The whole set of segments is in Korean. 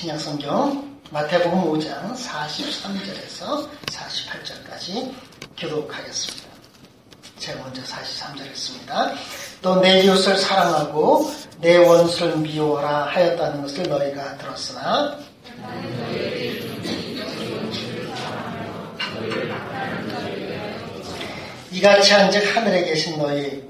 신약성경 마태복음 5장 43절에서 48절까지 교독하겠습니다. 제가 먼저 43절 했습니다. 또 내 이웃을 사랑하고 내 원수를 미워하라 하였다는 것을 너희가 들었으나 이같이 한즉 하늘에 계신 너희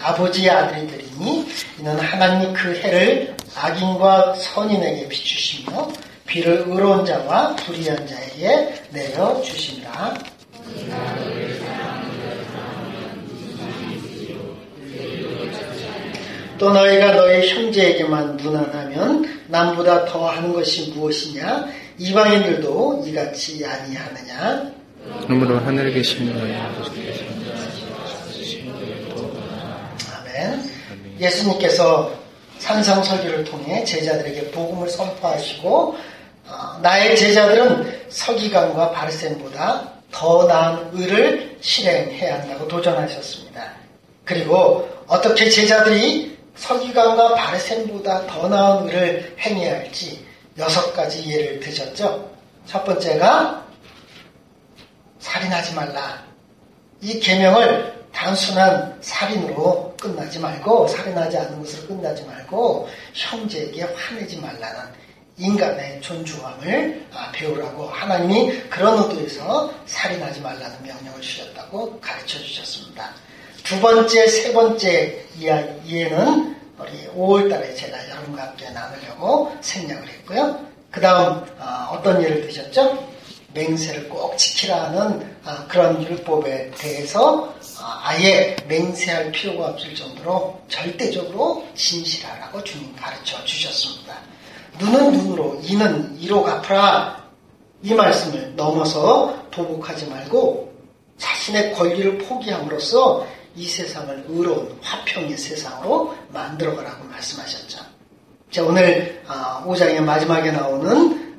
아버지의 아들이 되리니 이는 하나님이 그 해를 악인과 선인에게 비추시며 비를 의로운 자와 불의한 자에게 내려 주신다. 또 너희가 너희 형제에게만 무난하면 남보다 더 하는 것이 무엇이냐? 이방인들도 이같이 아니하느냐? 그러므로 하늘에 계신 너희 아버지께서 아멘. 예수님께서 산상 설교를 통해 제자들에게 복음을 선포하시고 어, 나의 제자들은 서기관과 바르셈보다 더 나은 의를 실행해야 한다고 도전하셨습니다. 그리고 어떻게 제자들이 서기관과 바르셈보다 더 나은 의를 행해야 할지 여섯 가지 예를 드셨죠. 첫 번째가 살인하지 말라. 이 계명을 단순한 살인으로 끝나지 말고 살인하지 않는 것으로 끝나지 말고 형제에게 화내지 말라는 인간의 존중함을 아, 배우라고 하나님이 그런 의도에서 살인하지 말라는 명령을 주셨다고 가르쳐 주셨습니다. 두 번째, 세 번째 이해는 우리 5월달에 제가 여러분과 함께 나누려고 생략을 했고요. 그 다음 어떤 예를 드셨죠? 맹세를 꼭 지키라는 그런 율법에 대해서 아예 맹세할 필요가 없을 정도로 절대적으로 진실하라고 주님 가르쳐 주셨습니다. 눈은 눈으로, 이는 이로 갚으라. 이 말씀을 넘어서 보복하지 말고 자신의 권리를 포기함으로써 이 세상을 의로운 화평의 세상으로 만들어가라고 말씀하셨죠. 자, 오늘 5장의 마지막에 나오는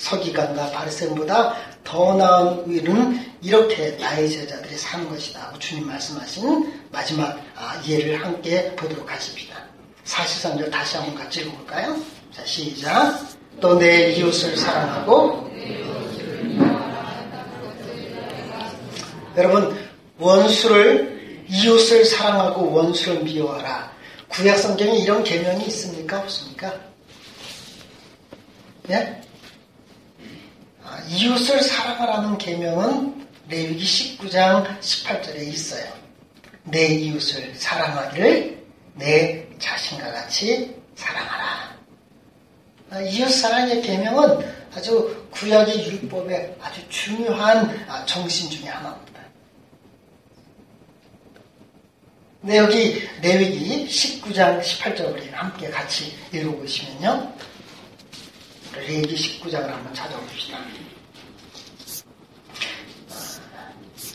서기관과 바리새인보다 더 나은 의는 이렇게 나의 제자들이 사는 것이다 주님 말씀하신 마지막 예를 함께 보도록 하십니다. 43절 다시 한번 같이 읽어볼까요? 자, 시작. 또 내 이웃을 사랑하고 여러분 원수를 이웃을 사랑하고 원수를 미워하라. 구약 성경에 이런 계명이 있습니까? 없습니까? 예? 아, 이웃을 사랑하라는 계명은 레위기 19장 18절에 있어요. 내 이웃을 사랑하기를 내 자신과 같이 사랑하라. 아, 이웃 사랑의 계명은 아주 구약의 율법의 아주 중요한 정신 중의 하나입니다. 네, 여기 레위기 19장 18절 우리 함께 같이 읽어보시면요. 레위기 19장을 한번 찾아봅시다.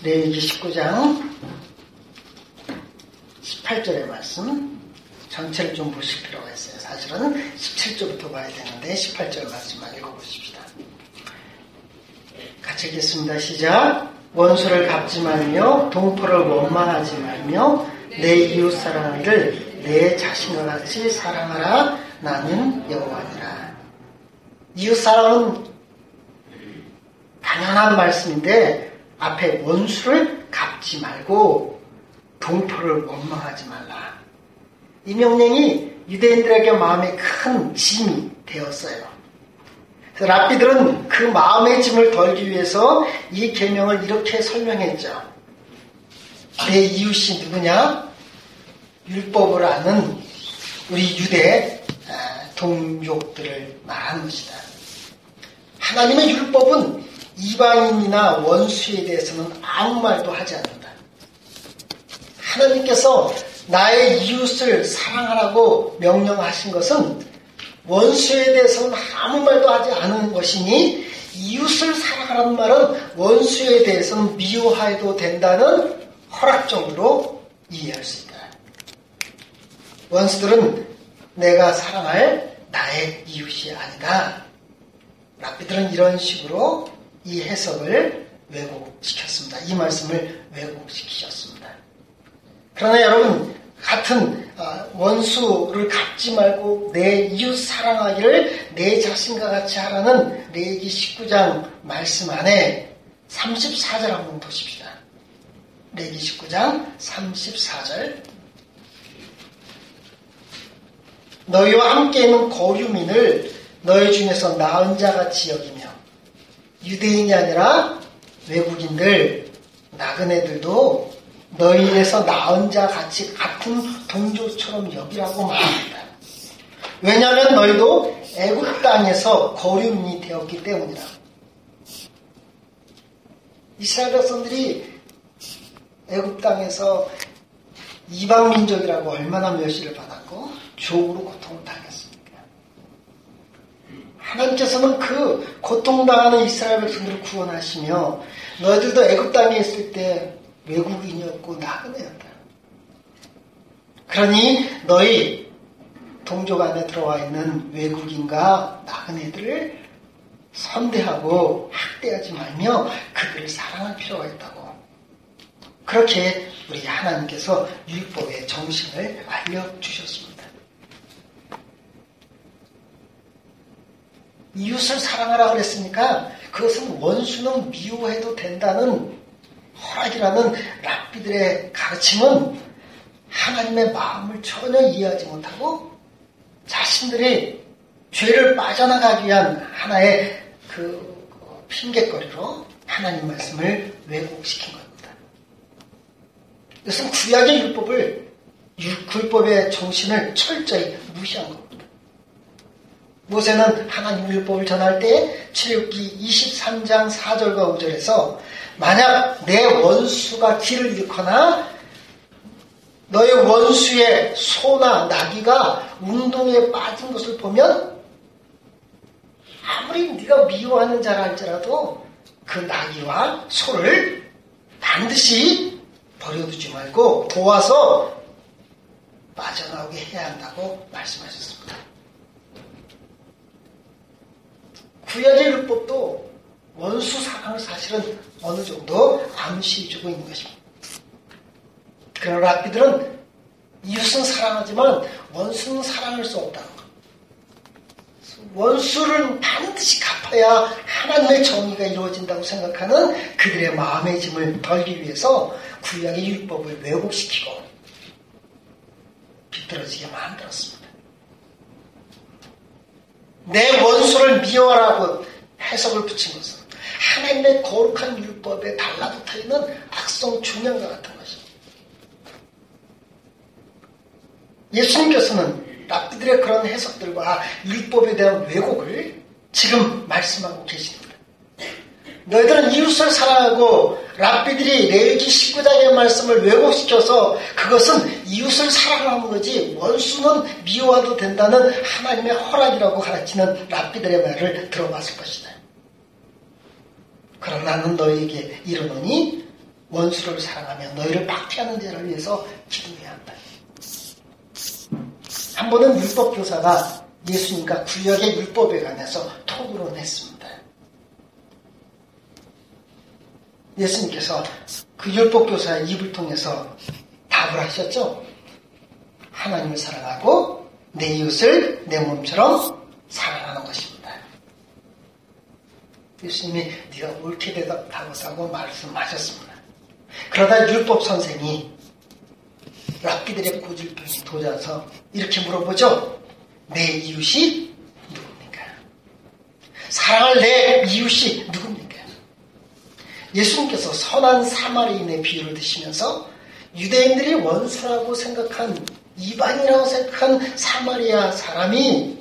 레위기 19장 18절의 말씀 전체를 좀 보실 필요가 있어요. 사실은 17절부터 봐야 되는데 18절 말씀만 읽어보십시다. 같이 읽겠습니다. 시작. 원수를 갚지 말며 동포를 원망하지 말며 내 이웃 사랑하기를 내 자신과 같이 사랑하라 나는 여호와니라. 이웃 사랑은 당연한 말씀인데 앞에 원수를 갚지 말고 동포를 원망하지 말라. 이 명령이 유대인들에게 마음에 큰 짐이 되었어요. 랍비들은 그 마음의 짐을 덜기 위해서 이 계명을 이렇게 설명했죠. 내 이웃이 누구냐? 율법을 아는 우리 유대 아, 동족들을 말하는 것이다. 하나님의 율법은 이방인이나 원수에 대해서는 아무 말도 하지 않는다. 하나님께서 나의 이웃을 사랑하라고 명령하신 것은 원수에 대해서는 아무 말도 하지 않은 것이니 이웃을 사랑하라는 말은 원수에 대해서는 미워해도 된다는 허락 정도로 이해할 수 있다. 원수들은 내가 사랑할 나의 이웃이 아니다. 랍비들은 이런 식으로 이 해석을 왜곡시켰습니다. 이 말씀을 왜곡시키셨습니다. 그러나 여러분 같은 아, 원수를 갚지 말고 내 이웃 사랑하기를 내 자신과 같이 하라는 레기 19장 말씀 안에 34절 한번 보십시다. 레기 19장 34절 너희와 함께 있는 거류민을 너희 중에서 나은 자같이 여기며 유대인이 아니라 외국인들 나그네들도 너희에서 나은 자 같이 같은 동조처럼 여기라고 말합니다. 왜냐하면 너희도 애굽 땅에서 거류민이 되었기 때문이다. 이스라엘 백성들이 애굽 땅에서 이방 민족이라고 얼마나 멸시를 받았고 조으로 고통을 당했습니까? 하나님께서는 그 고통당하는 이스라엘 백성들을 구원하시며 너희들도 애굽 땅에 있을 때 외국인이었고 나그네였다. 그러니 너희 동족 안에 들어와 있는 외국인과 나그네들을 선대하고 학대하지 말며 그들을 사랑할 필요가 있다고. 그렇게 우리 하나님께서 율법의 정신을 알려주셨습니다. 이웃을 사랑하라 그랬으니까 그것은 원수는 미워해도 된다는 허락이라는 랍비들의 가르침은 하나님의 마음을 전혀 이해하지 못하고 자신들이 죄를 빠져나가기 위한 하나의 그 핑계거리로 하나님 말씀을 왜곡시킨 겁니다. 이것은 구약의 율법을 율법의 정신을 철저히 무시한 겁니다. 모세는 하나님 율법을 전할 때 출애굽기 23장 4절과 5절에서 만약 내 원수가 길을 잃거나 너의 원수의 소나 나귀가 운동에 빠진 것을 보면 아무리 네가 미워하는 자라 할지라도 그 나귀와 소를 반드시 버려두지 말고 도와서 빠져나오게 해야 한다고 말씀하셨습니다. 구약의 율법도 원수 사랑을 사실은 어느 정도 암시해주고 있는 것입니다. 그러나 랍비들은 이웃은 사랑하지만 원수는 사랑할 수 없다는 것. 원수를 반드시 갚아야 하나님의 정의가 이루어진다고 생각하는 그들의 마음의 짐을 덜기 위해서 구약의 율법을 왜곡시키고 비뚤어지게 만들었습니다. 내 원수를 미워하라고 해석을 붙인 것은 하나님의 거룩한 율법에 달라붙어 있는 악성 중량과 같은 것입니다. 예수님께서는 랍비들의 그런 해석들과 율법에 대한 왜곡을 지금 말씀하고 계십니다. 너희들은 이웃을 사랑하고 랍비들이 레위기 19장의 말씀을 왜곡시켜서 그것은 이웃을 사랑하는 거지 원수는 미워해도 된다는 하나님의 허락이라고 가르치는 랍비들의 말을 들어봤을 것이다. 그러나 나는 너희에게 이르노니 원수를 사랑하며 너희를 박해하는 자를 위해서 기도해야 한다. 한 번은 율법 교사가 예수님과 구역의 율법에 관해서 토론했습니다. 예수님께서 그 율법 교사의 입을 통해서 답을 하셨죠. 하나님을 사랑하고 내 이웃을 내 몸처럼 사랑하는 것입니다. 예수님이 네가 옳게 대답하고 말씀하셨습니다. 그러다 율법 선생이 랍비들의 고질병이 도져서 이렇게 물어보죠. 내 이웃이 누굽니까? 사랑할 내 이웃이 누굽니까? 예수님께서 선한 사마리인의 비유를 드시면서 유대인들이 원수라고 생각한 이방이라고 생각한 사마리아 사람이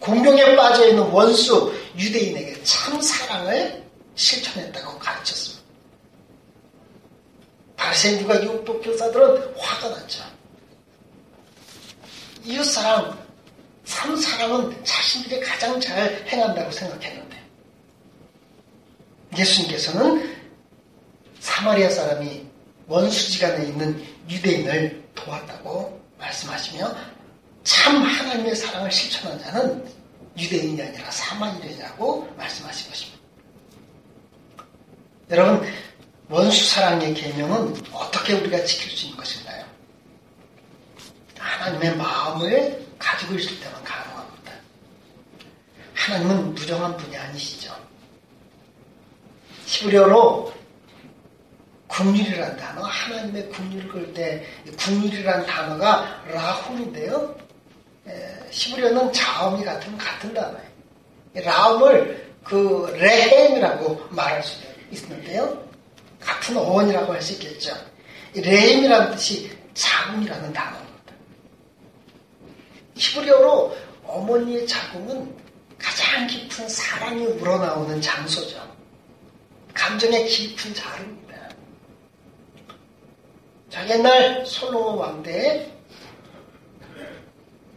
공경에 빠져 있는 원수 유대인에게 참 사랑을 실천했다고 가르쳤습니다. 바리새인과 율법 교사들은 화가 났죠. 이웃사랑, 삼사랑은 자신들이 가장 잘 행한다고 생각했는데 예수님께서는 사마리아 사람이 원수지간에 있는 유대인을 도왔다고 말씀하시며 참 하나님의 사랑을 실천한 자는 유대인이 아니라 사마리아라고 말씀하신 것입니다. 여러분 원수 사랑의 계명은 어떻게 우리가 지킬 수 있는 것인가요? 하나님의 마음을 가지고 있을 때만 가능합니다. 하나님은 무정한 분이 아니시죠. 히브리어로 국률이라는 단어, 하나님의 국률을 걸때 국률이라는 단어가 라훔인데요. 히브리어는 자음이 같은 같은 단어예요. 라움을 그 레헴이라고 말할 수 있는데요. 같은 어원이라고 할 수 있겠죠. 레헴이라는 뜻이 자궁이라는 단어입니다. 히브리어로 어머니의 자궁은 가장 깊은 사랑이 우러나오는 장소죠. 감정의 깊은 자루입니다. 자, 옛날 솔로몬 왕대에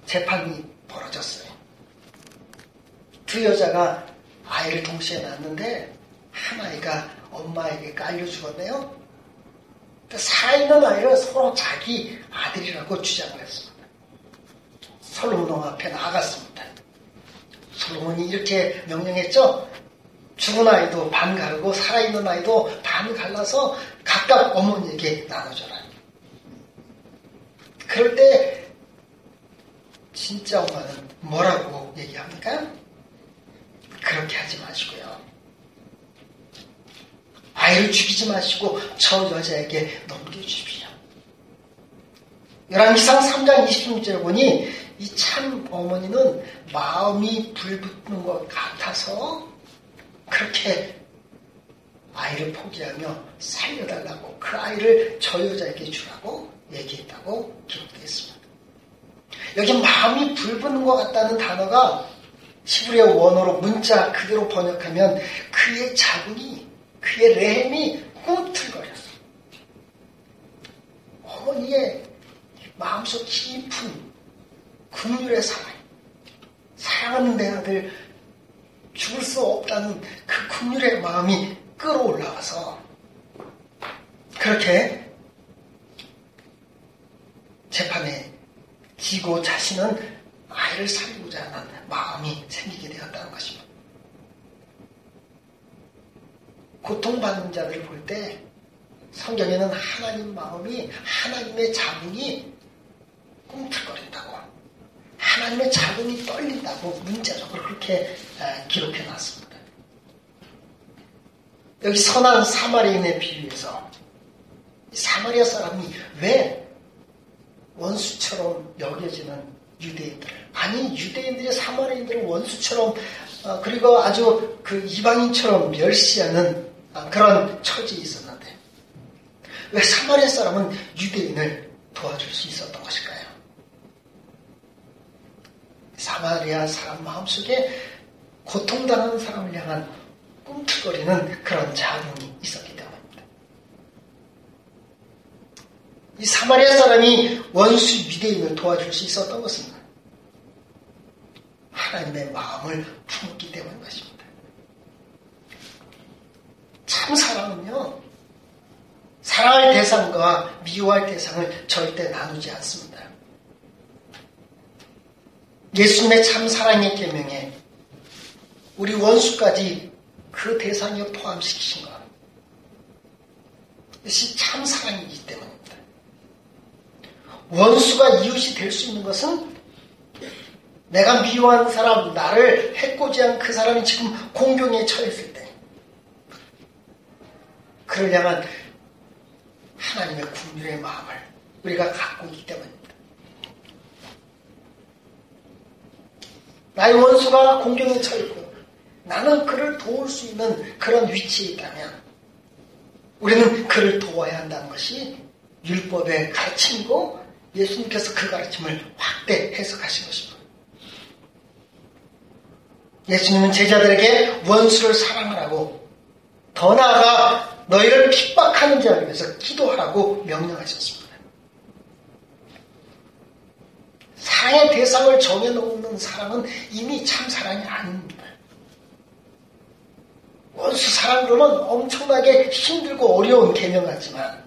재판이 벌어졌어요. 두 여자가 아이를 동시에 낳았는데 한 아이가 엄마에게 깔려 죽었네요. 살아있는 아이를 서로 자기 아들이라고 주장을 했습니다. 솔로몬 왕 앞에 나갔습니다. 솔로몬이 이렇게 명령했죠. 죽은 아이도 반 가르고 살아있는 아이도 반 갈라서 각각 어머니에게 나눠줘라. 그럴 때 진짜 엄마는 뭐라고 얘기합니까? 그렇게 하지 마시고요. 아이를 죽이지 마시고 저 여자에게 넘겨주십시오. 열왕기상 3장 26절에 보니 이 참 어머니는 마음이 불붙는 것 같아서 그렇게 아이를 포기하며 살려달라고 그 아이를 저 여자에게 주라고 얘기했다고 기록되어 있습니다. 여기 마음이 불붙는 것 같다는 단어가 시브리어 원어로 문자 그대로 번역하면 그의 자궁이 그의 램이 꿈틀거렸어. 어머니의 마음속 깊은 국률의 사랑, 사랑하는 내 아들 죽을 수 없다는 그 국률의 마음이 끌어올라와서 그렇게 재판에 지고 자신은 아이를 살리고자 하는 마음이 생기게 되었다는 것입니다. 고통받는 자들을 볼 때 성경에는 하나님 마음이 하나님의 자궁이 꿈틀거린다고 하나님의 자궁이 떨린다고 문자적으로 그렇게 기록해 놨습니다. 여기 선한 사마리인의 비유에서 사마리아 사람이 왜 원수처럼 여겨지는 유대인들 아니 유대인들이 사마리인들을 원수처럼 어, 그리고 아주 그 이방인처럼 멸시하는 어, 그런 처지에 있었는데 왜 사마리아 사람은 유대인을 도와줄 수 있었던 것일까요? 사마리아 사람 마음속에 고통당하는 사람을 향한 꿈틀거리는 그런 자궁이 있었기 때문입니다. 이 사마리아 사람이 원수 유대인을 도와줄 수 있었던 것은 하나님의 마음을 품었기 때문인 것입니다. 참 사랑은요, 사랑할 대상과 미워할 대상을 절대 나누지 않습니다. 예수님의 참 사랑의 계명에 우리 원수까지 그 대상에 포함시키신 것. 이것이 참 사랑이기 때문입니다. 원수가 이웃이 될 수 있는 것은 내가 미워하는 사람, 나를 해코지한 그 사람이 지금 공경에 처했을 때, 그를 향한 하나님의 국민의 마음을 우리가 갖고 있기 때문입니다. 나의 원수가 공경에 처했고, 나는 그를 도울 수 있는 그런 위치에 있다면, 우리는 그를 도와야 한다는 것이 율법의 가르침이고 예수님께서 그 가르침을 확대 해석하신 것입니다. 예수님은 제자들에게 원수를 사랑하라고 더 나아가 너희를 핍박하는 자를 위해서 기도하라고 명령하셨습니다. 사랑의 대상을 정해놓는 사랑은 이미 참 사랑이 아닙니다. 원수 사랑 그러면 엄청나게 힘들고 어려운 계명 같지만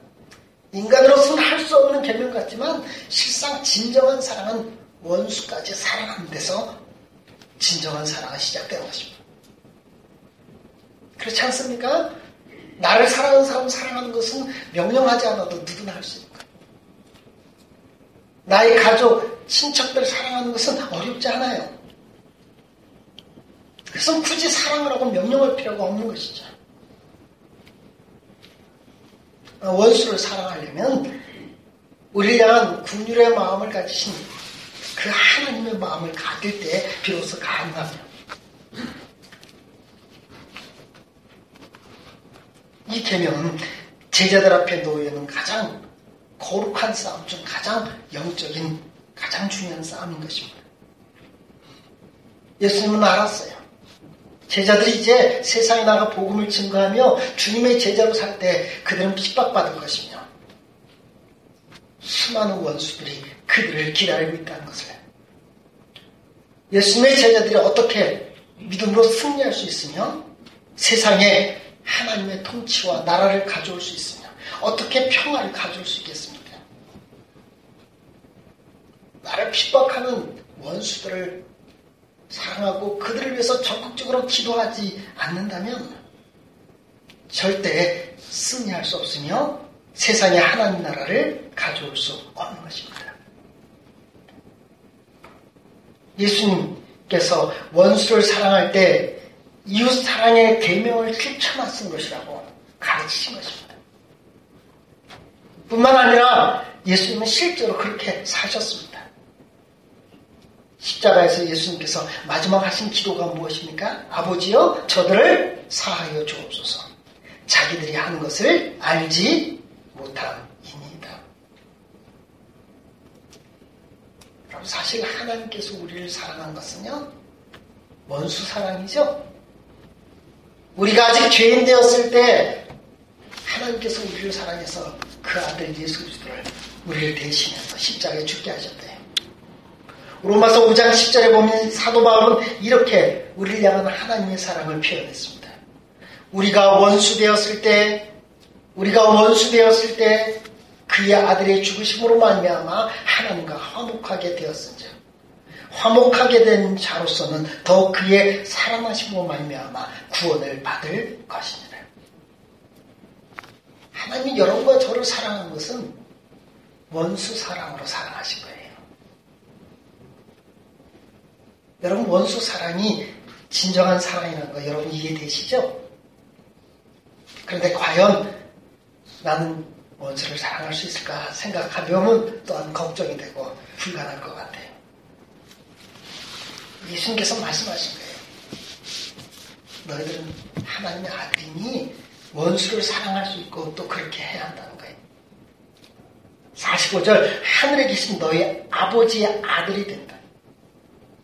인간으로서는 할 수 없는 계명 같지만 실상 진정한 사랑은 원수까지 사랑하는 데서 진정한 사랑이 시작되는 것입니다. 그렇지 않습니까? 나를 사랑하는 사람을 사랑하는 것은 명령하지 않아도 누구나 할수 거예요. 나의 가족, 친척들 사랑하는 것은 어렵지 않아요. 그래서 굳이 사랑을 하고 명령할 필요가 없는 것이죠. 원수를 사랑하려면 우리를 향한 국률의 마음을 가지신 그 하나님의 마음을 가질 때 비로소 가능하며 이 계명은 제자들 앞에 놓여있는 가장 거룩한 싸움 중 가장 영적인 가장 중요한 싸움인 것입니다. 예수님은 알았어요. 제자들이 이제 세상에 나가 복음을 증거하며 주님의 제자로 살 때 그들은 핍박받을 것이며 수많은 원수들이 그들을 기다리고 있다는 것을 예수님의 제자들이 어떻게 믿음으로 승리할 수 있으며 세상에 하나님의 통치와 나라를 가져올 수 있으며 어떻게 평화를 가져올 수 있겠습니까? 나를 핍박하는 원수들을 사랑하고 그들을 위해서 적극적으로 기도하지 않는다면 절대 승리할 수 없으며 세상에 하나님 나라를 가져올 수 없는 것입니다. 예수님께서 원수를 사랑할 때 이웃 사랑의 계명을 실천하신 것이라고 가르치신 것입니다. 뿐만 아니라 예수님은 실제로 그렇게 사셨습니다. 십자가에서 예수님께서 마지막 하신 기도가 무엇입니까? 아버지여 저들을 사하여 주옵소서. 자기들이 하는 것을 알지 못함이니이다. 그럼 사실 하나님께서 우리를 사랑한 것은요 원수 사랑이죠. 우리가 아직 죄인 되었을 때 하나님께서 우리를 사랑해서 그 아들 예수 그리스도를 우리를 대신해서 십자가에 죽게 하셨대요. 로마서 5장 10절에 보면 사도 바울은 이렇게 우리를 향한 하나님의 사랑을 표현했습니다. 우리가 원수 되었을 때, 우리가 원수 되었을 때 그의 아들의 죽으심으로 말미암아 하나님과 화목하게 되었은즉 화목하게 된 자로서는 더 그의 사랑하심으로 말미암아 구원을 받을 것이니라. 하나님이 여러분과 저를 사랑한 것은 원수 사랑으로 사랑하신 거예요. 여러분 원수 사랑이 진정한 사랑이라는 거 여러분 이해되시죠? 그런데 과연 나는 원수를 사랑할 수 있을까 생각하면 또한 걱정이 되고 불가능할 것 같아요. 예수님께서 말씀하신 거예요. 너희들은 하나님의 아들이니 원수를 사랑할 수 있고 또 그렇게 해야 한다는 거예요. 45절 하늘에 계신 너희 아버지의 아들이 된다.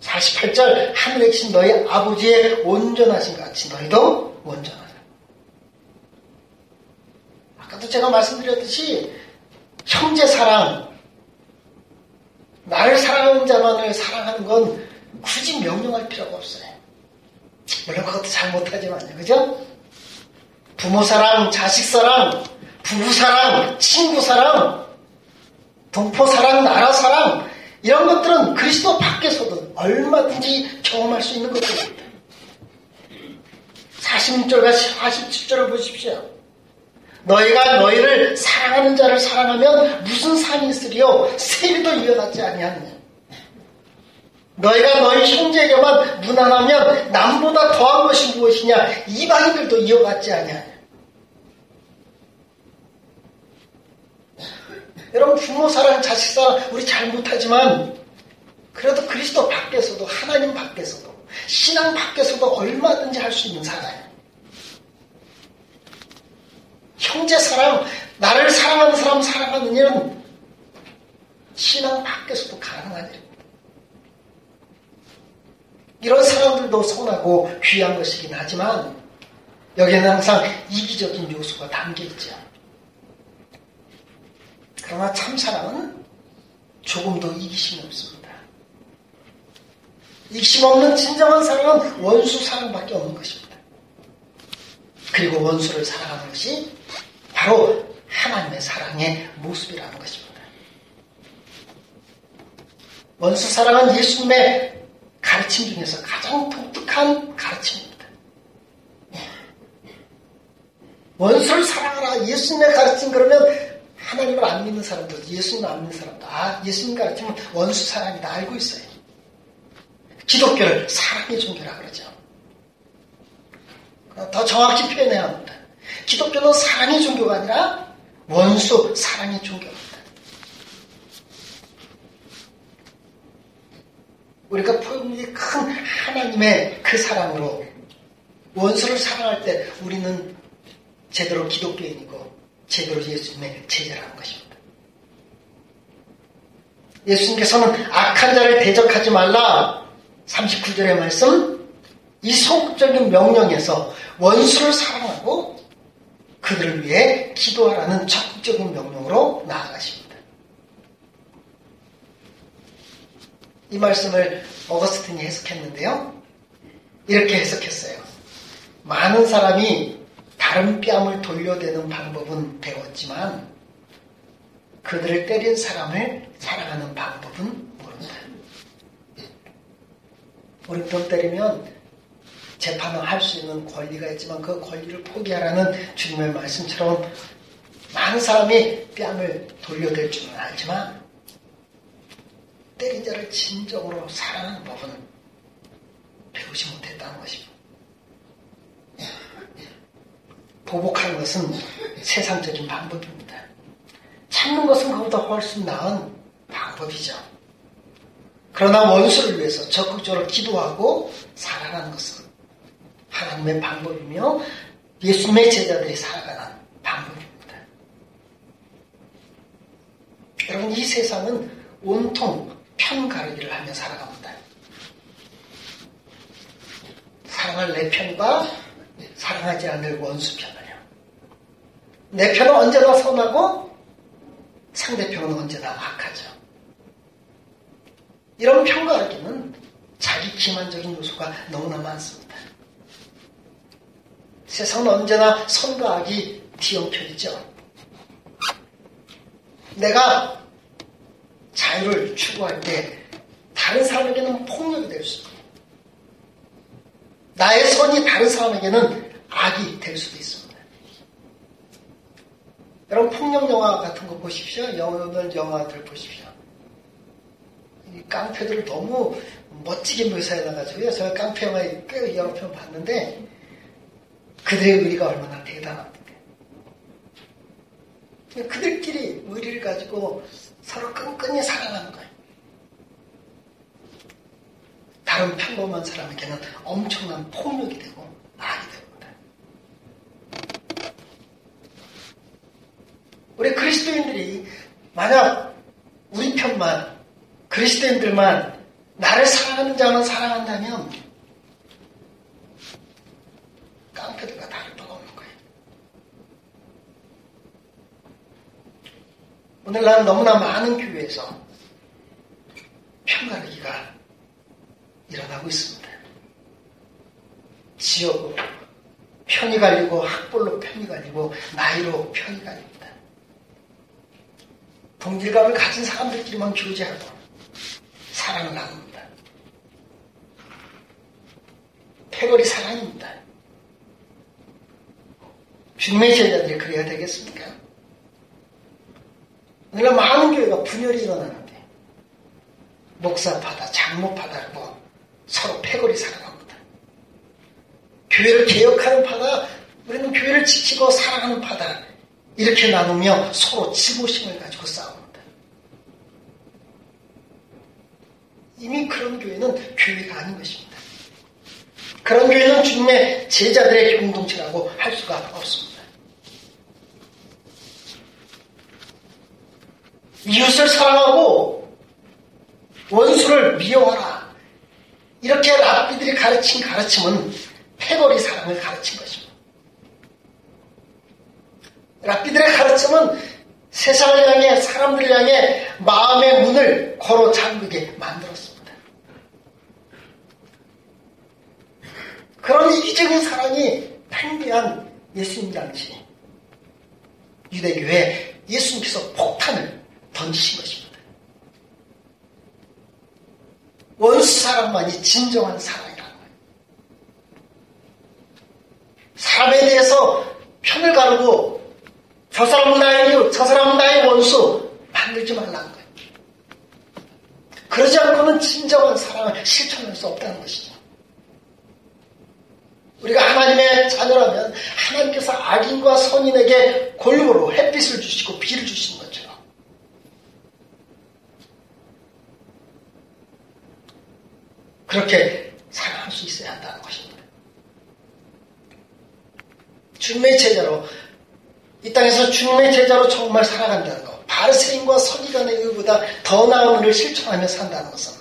48절 하늘에 계신 너희 아버지의 온전하신 같이 너희도 온전하다. 아까도 제가 말씀드렸듯이 형제 사랑, 나를 사랑하는 자만을 사랑하는 건 굳이 명령할 필요가 없어요. 물론 그것도 잘 못하지만요. 그죠? 부모 사랑, 자식 사랑, 부부 사랑, 친구 사랑, 동포 사랑, 나라 사랑, 이런 것들은 그리스도 밖에서도 얼마든지 경험할 수 있는 것들입니다. 46절과 47절을 보십시오. 너희가 너희를 사랑하는 자를 사랑하면 무슨 상이 있으리요? 세리도 이어받지 아니하느냐. 너희가 너희 형제에게만 무난하면 남보다 더한 것이 무엇이냐? 이방인들도 이어받지 아니하냐. 여러분 부모 사랑, 자식 사랑 우리 잘 못하지만 그래도 그리스도 밖에서도 하나님 밖에서도 신앙 밖에서도 얼마든지 할 수 있는 사랑이에요. 형제 사랑, 나를 사랑하는 사람 사랑하는 일은 신앙 밖에서도 가능한 일입니다. 이런 사람들도 선하고 귀한 것이긴 하지만 여기에는 항상 이기적인 요소가 담겨 있죠. 그러나 참 사랑은 조금도 이기심이 없습니다. 이기심 없는 진정한 사랑은 원수 사랑밖에 없는 것입니다. 그리고 원수를 사랑하는 것이 바로 하나님의 사랑의 모습이라는 것입니다. 원수 사랑은 예수님의 가르침 중에서 가장 독특한 가르침입니다. 원수를 사랑하라 예수님의 가르침 그러면 하나님을 안 믿는 사람들, 예수님을 안 믿는 사람들, 아 예수님 가르침은 원수 사랑이 다 알고 있어요. 기독교를 사랑의 종교라 그러죠. 더 정확히 표현해야 합니다. 기독교는 사랑의 종교가 아니라 원수 사랑의 종교입니다. 우리가 포용력이 큰 하나님의 그 사랑으로 원수를 사랑할 때 우리는 제대로 기독교인이고 제대로 예수님의 제자라는 것입니다. 예수님께서는 악한 자를 대적하지 말라 39절의 말씀 이 소극적인 명령에서 원수를 사랑하고 그들을 위해 기도하라는 적극적인 명령으로 나아가십니다. 이 말씀을 어거스틴이 해석했는데요. 이렇게 해석했어요. 많은 사람이 다른 뺨을 돌려대는 방법은 배웠지만 그들을 때린 사람을 사랑하는 방법은 모른다. 우리 돈 때리면 재판을 할 수 있는 권리가 있지만 그 권리를 포기하라는 주님의 말씀처럼 많은 사람이 뺨을 돌려댈 줄은 알지만 때린 자를 진정으로 사랑하는 법은 배우지 못했다는 것입니다. 보복하는 것은 세상적인 방법입니다. 참는 것은 그보다 훨씬 나은 방법이죠. 그러나 원수를 위해서 적극적으로 기도하고 살아가는 것은 하나님의 방법이며 예수님의 제자들이 살아가는 방법입니다. 여러분 이 세상은 온통 편가르기를 하며 살아갑니다. 사랑할 내 편과 사랑하지 않을 원수 편을요. 내 편은 언제나 선하고 상대편은 언제나 악하죠. 이런 편가르기는 자기 기만적인 요소가 너무나 많습니다. 세상은 언제나 선과 악이 뒤엉켜 있죠. 내가 자유를 추구할 때 다른 사람에게는 폭력이 될 수도 있고 나의 선이 다른 사람에게는 악이 될 수도 있습니다. 여러분 폭력 영화 같은 거 보십시오. 영화 영화들 보십시오. 이 깡패들을 너무 멋지게 묘사해놔가지고요. 제가 깡패 영화 꽤 여러 편 봤는데 그들의 의리가 얼마나 대단합니까? 그들끼리 의리를 가지고 서로 끈끈이 사랑하는 거예요. 다른 평범한 사람에게는 엄청난 폭력이 되고 악이 됩니다. 우리 그리스도인들이 만약 우리 편만 그리스도인들만 나를 사랑하는 자만 사랑한다면 깡패들과 다를 바가 없는 거예요. 오늘날 너무나 많은 교회에서 평가르기가 일어나고 있습니다. 지역으로 편이 갈리고 학벌로 편이 갈리고 나이로 편이 갈립니다. 동질감을 가진 사람들끼리만 교제하고 사랑을 나눕니다. 패거리 사랑입니다. 주님의 제자들이 그래야 되겠습니까? 오늘날 많은 교회가 분열이 일어나는데 목사파다 장모파다고 서로 패거리 사랑합니다. 교회를 개혁하는 파다 우리는 교회를 지키고 사랑하는 파다 이렇게 나누며 서로 치고심을 가지고 싸웁니다. 이미 그런 교회는 교회가 아닌 것입니다. 그런 교회는 주님의 제자들의 공동체라고 할 수가 없습니다. 이웃을 사랑하고 원수를 미워하라. 이렇게 랍비들이 가르친 가르침은 패거리 사랑을 가르친 것입니다. 랍비들의 가르침은 세상을 향해 사람들을 향해 마음의 문을 걸어 잠그게 만들었습니다. 그런 이기적인 사랑이 팽배한 예수님 장치 유대교회 예수님께서 폭탄을 던지신 것입니다. 원수 사랑만이 진정한 사랑이라는 거예요. 사람에 대해서 편을 가르고 저 사람은 나의 이웃, 저 사람은 나의 원수 만들지 말라는 거예요. 그러지 않고는 진정한 사랑을 실천할 수 없다는 것이죠. 우리가 하나님의 자녀라면 하나님께서 악인과 선인에게 골고루 햇빛을 주시고 비를 주시는 것처럼 그렇게 사랑할 수 있어야 한다는 것입니다. 주님의 제자로 이 땅에서 주님의 제자로 정말 살아간다는 것 바르세인과 선지간의 의보다 더 나은 일을 실천하며 산다는 것은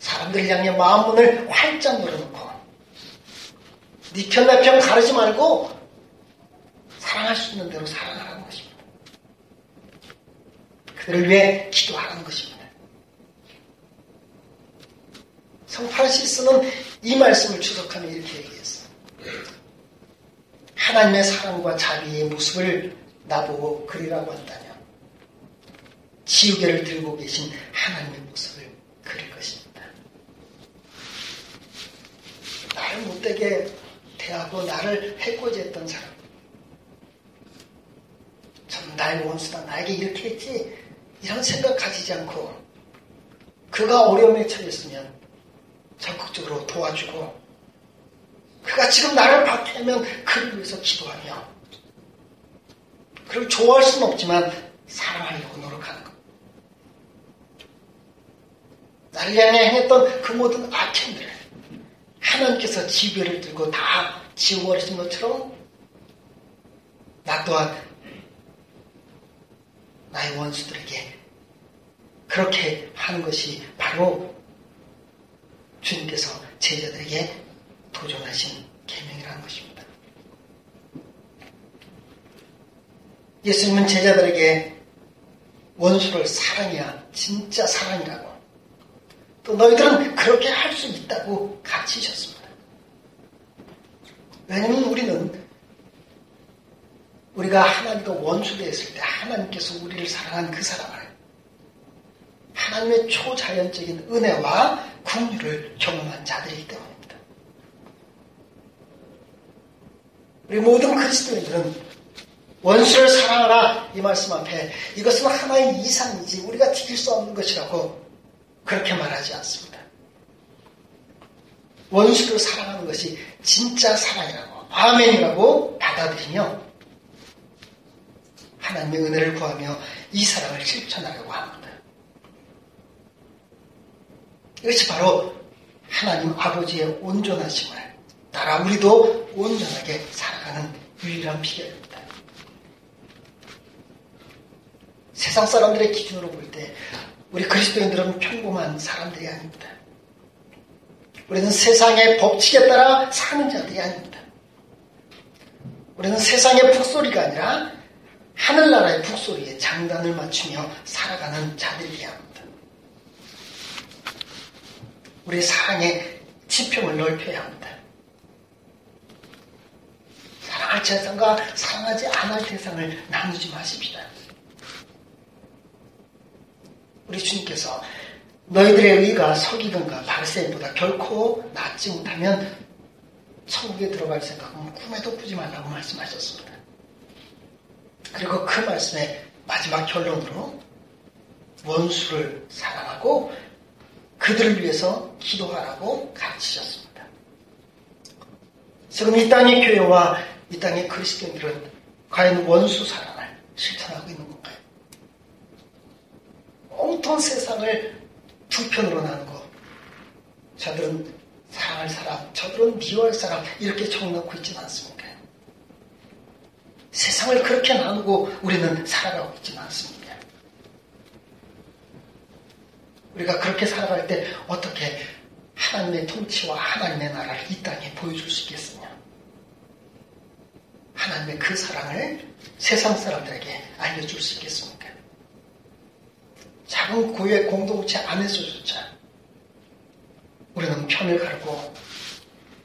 사람들 향해 마음문을 활짝 열어놓고 니편 네 나편 가르지 말고 사랑할 수 있는 대로 사랑하라는 것입니다. 그들을 위해 기도하라는 것입니다. 성 프란시스는 이 말씀을 추석하며 이렇게 얘기했어. 하나님의 사랑과 자비의 모습을 나보고 그리라고 한다면 지우개를 들고 계신 하나님의 모습을 그릴 것입니다. 나를 못되게 대하고 나를 해코지했던 사람. 전 나의 원수다. 나에게 이렇게 했지. 이런 생각 가지지 않고 그가 어려움에 처했으면 적극적으로 도와주고 그가 지금 나를 박해하면 그를 위해서 기도하며 그를 좋아할 수는 없지만 사랑하려고 노력하는 것. 나를 향해 행했던 그 모든 악행들을 하나님께서 지배를 들고 다 지워버리신 것처럼 나 또한 나의 원수들에게 그렇게 하는 것이 바로 주님께서 제자들에게 도전하신 계명이라는 것입니다. 예수님은 제자들에게 원수를 사랑해야 진짜 사랑이라고 또 너희들은 그렇게 할 수 있다고 가르치셨습니다. 왜냐하면 우리는 우리가 하나님과 원수되었을 때 하나님께서 우리를 사랑한 그 사랑을 하나님의 초자연적인 은혜와 국류를 경험한 자들이기 때문입니다. 우리 모든 그리스도인들은 원수를 사랑하라 이 말씀 앞에 이것은 하나의 이상이지 우리가 지킬 수 없는 것이라고 그렇게 말하지 않습니다. 원수를 사랑하는 것이 진짜 사랑이라고 아멘이라고 받아들이며 하나님의 은혜를 구하며 이 사랑을 실천하려고 합니다. 이것이 바로 하나님 아버지의 온전하심을 따라 우리도 온전하게 살아가는 유일한 비결입니다. 세상 사람들의 기준으로 볼 때 우리 그리스도인들은 평범한 사람들이 아닙니다. 우리는 세상의 법칙에 따라 사는 자들이 아닙니다. 우리는 세상의 북소리가 아니라 하늘나라의 북소리에 장단을 맞추며 살아가는 자들이어야 합니다. 우리 사랑의 지평을 넓혀야 합니다. 사랑할 대상과 사랑하지 않을 대상을 나누지 마십시다. 우리 주님께서 너희들의 의가 서기관과 바리새인보다 결코 낫지 못하면 천국에 들어갈 생각은 꿈에도 꾸지 말라고 말씀하셨습니다. 그리고 그 말씀의 마지막 결론으로 원수를 사랑하고 그들을 위해서 기도하라고 가르치셨습니다. 지금 이 땅의 교회와 이 땅의 그리스도인들은 과연 원수 사랑을 실천하고 있는? 온통 세상을 두 편으로 나누고 저들은 사랑할 사람, 저들은 미워할 사람 이렇게 정놓고 있지는 않습니까? 세상을 그렇게 나누고 우리는 살아가고 있지는 않습니다. 우리가 그렇게 살아갈 때 어떻게 하나님의 통치와 하나님의 나라를 이 땅에 보여줄 수 있겠느냐? 하나님의 그 사랑을 세상 사람들에게 알려줄 수 있겠습니까? 작은 고유의 공동체 안에서조차 우리는 편을 가르고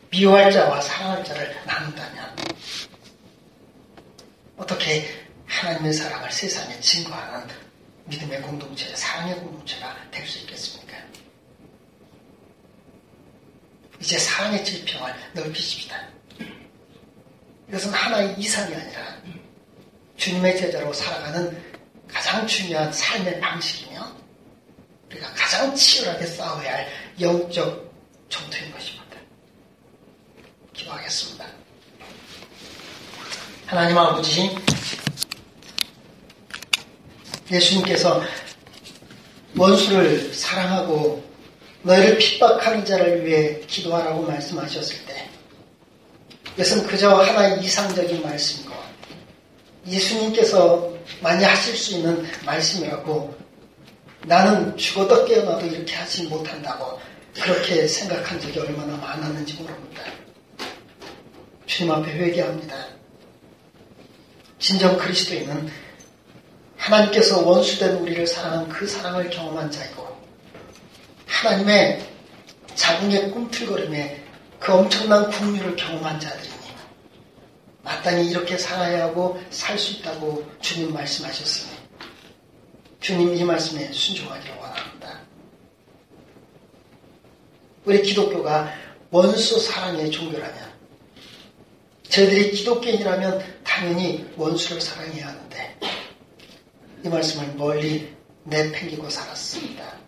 미워할 자와 사랑할 자를 나눈다면 어떻게 하나님의 사랑을 세상에 증거하는 믿음의 공동체, 사랑의 공동체가 될 수 있겠습니까? 이제 사랑의 질평을 넓히십시다. 이것은 하나의 이상이 아니라 주님의 제자로 살아가는 가장 중요한 삶의 방식이며 우리가 가장 치열하게 싸워야 할 영적 전투인 것입니다. 기도하겠습니다. 하나님 아버지, 예수님께서 원수를 사랑하고 너희를 핍박하는 자를 위해 기도하라고 말씀하셨을 때 이것은 그저 하나의 이상적인 말씀이고 예수님께서 많이 하실 수 있는 말씀이라고 나는 죽어도 깨어나도 이렇게 하지 못한다고 그렇게 생각한 적이 얼마나 많았는지 모릅니다. 주님 앞에 회개합니다. 진정 그리스도인은 하나님께서 원수된 우리를 사랑한 그 사랑을 경험한 자이고 하나님의 자궁의 꿈틀거림에 그 엄청난 국류를 경험한 자들이니 마땅히 이렇게 살아야 하고 살 수 있다고 주님 말씀하셨으니 주님 이 말씀에 순종하기를 원합니다. 우리 기독교가 원수 사랑의 종교라면 저희들이 기독교인이라면 당연히 원수를 사랑해야 하는데 이 말씀을 멀리 내팽기고 살았습니다.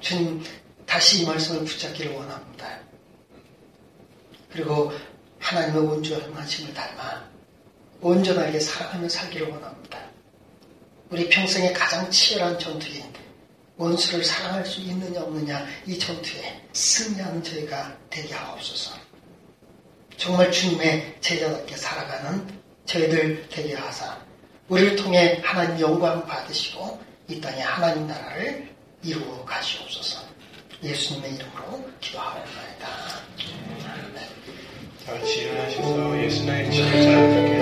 주님 다시 이 말씀을 붙잡기를 원합니다. 그리고 하나님의 온전하심을 닮아 온전하게 사랑하며 살기를 원합니다. 우리 평생의 가장 치열한 전투인 원수를 사랑할 수 있느냐 없느냐 이 전투에 승리하는 저희가 되게 하옵소서. 정말 주님의 제자답게 살아가는 저희들 되게 하사 우리를 통해 하나님 영광 받으시고 이 땅에 하나님 나라를 이루어 가시옵소서. 예수님의 이름으로 기도하옵나이다. 다 같이 일어나셔서 예수님의 함께 찬양하시겠습니다.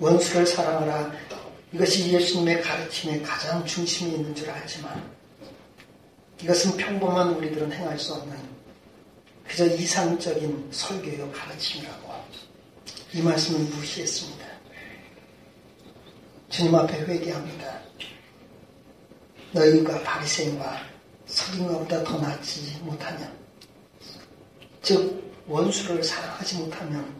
원수를 사랑하라. 이것이 예수님의 가르침의 가장 중심에 있는 줄 알지만 이것은 평범한 우리들은 행할 수 없는 그저 이상적인 설교요 가르침이라고 이 말씀을 무시했습니다. 주님 앞에 회개합니다. 너희가 바리새인과 서인가보다 더 낫지 못하면 즉 원수를 사랑하지 못하면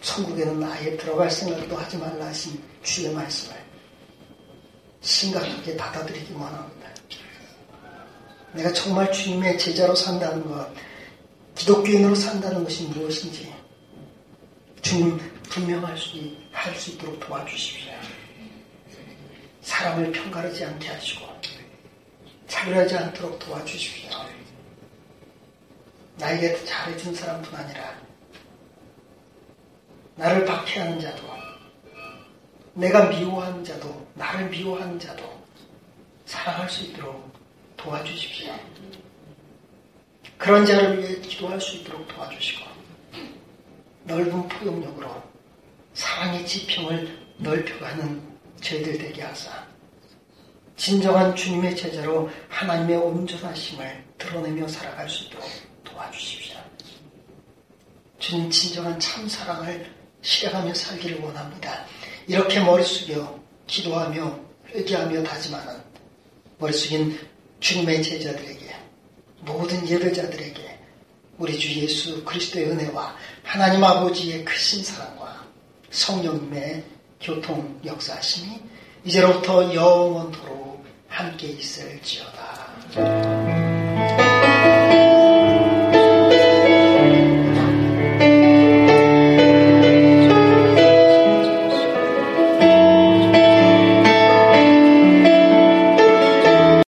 천국에는 아예 들어갈 생각도 하지 말라 하신 주의 말씀을 심각하게 받아들이기 원합니다. 내가 정말 주님의 제자로 산다는 것, 기독교인으로 산다는 것이 무엇인지 주님 분명할 수, 할 수 있도록 도와주십시오. 사람을 평가하지 않게 하시고 차별하지 않도록 도와주십시오. 나에게 잘해준 사람뿐 아니라 나를 박해하는 자도 내가 미워하는 자도 나를 미워하는 자도 사랑할 수 있도록 도와주십시오. 그런 자를 위해 기도할 수 있도록 도와주시고 넓은 포용력으로 사랑의 지평을 넓혀가는 저희들 되게 하사 진정한 주님의 제자로 하나님의 온전하심을 드러내며 살아갈 수 있도록 도와주십시오. 주님 진정한 참 사랑을 실행하며 살기를 원합니다. 이렇게 머리 숙여 기도하며 회개하며 다짐하는 머리 숙인 주님의 제자들에게 모든 예배자들에게 우리 주 예수 그리스도의 은혜와 하나님 아버지의 크신 사랑과 성령님의 교통 역사하심이 이제로부터 영원토록 함께 있을지어다.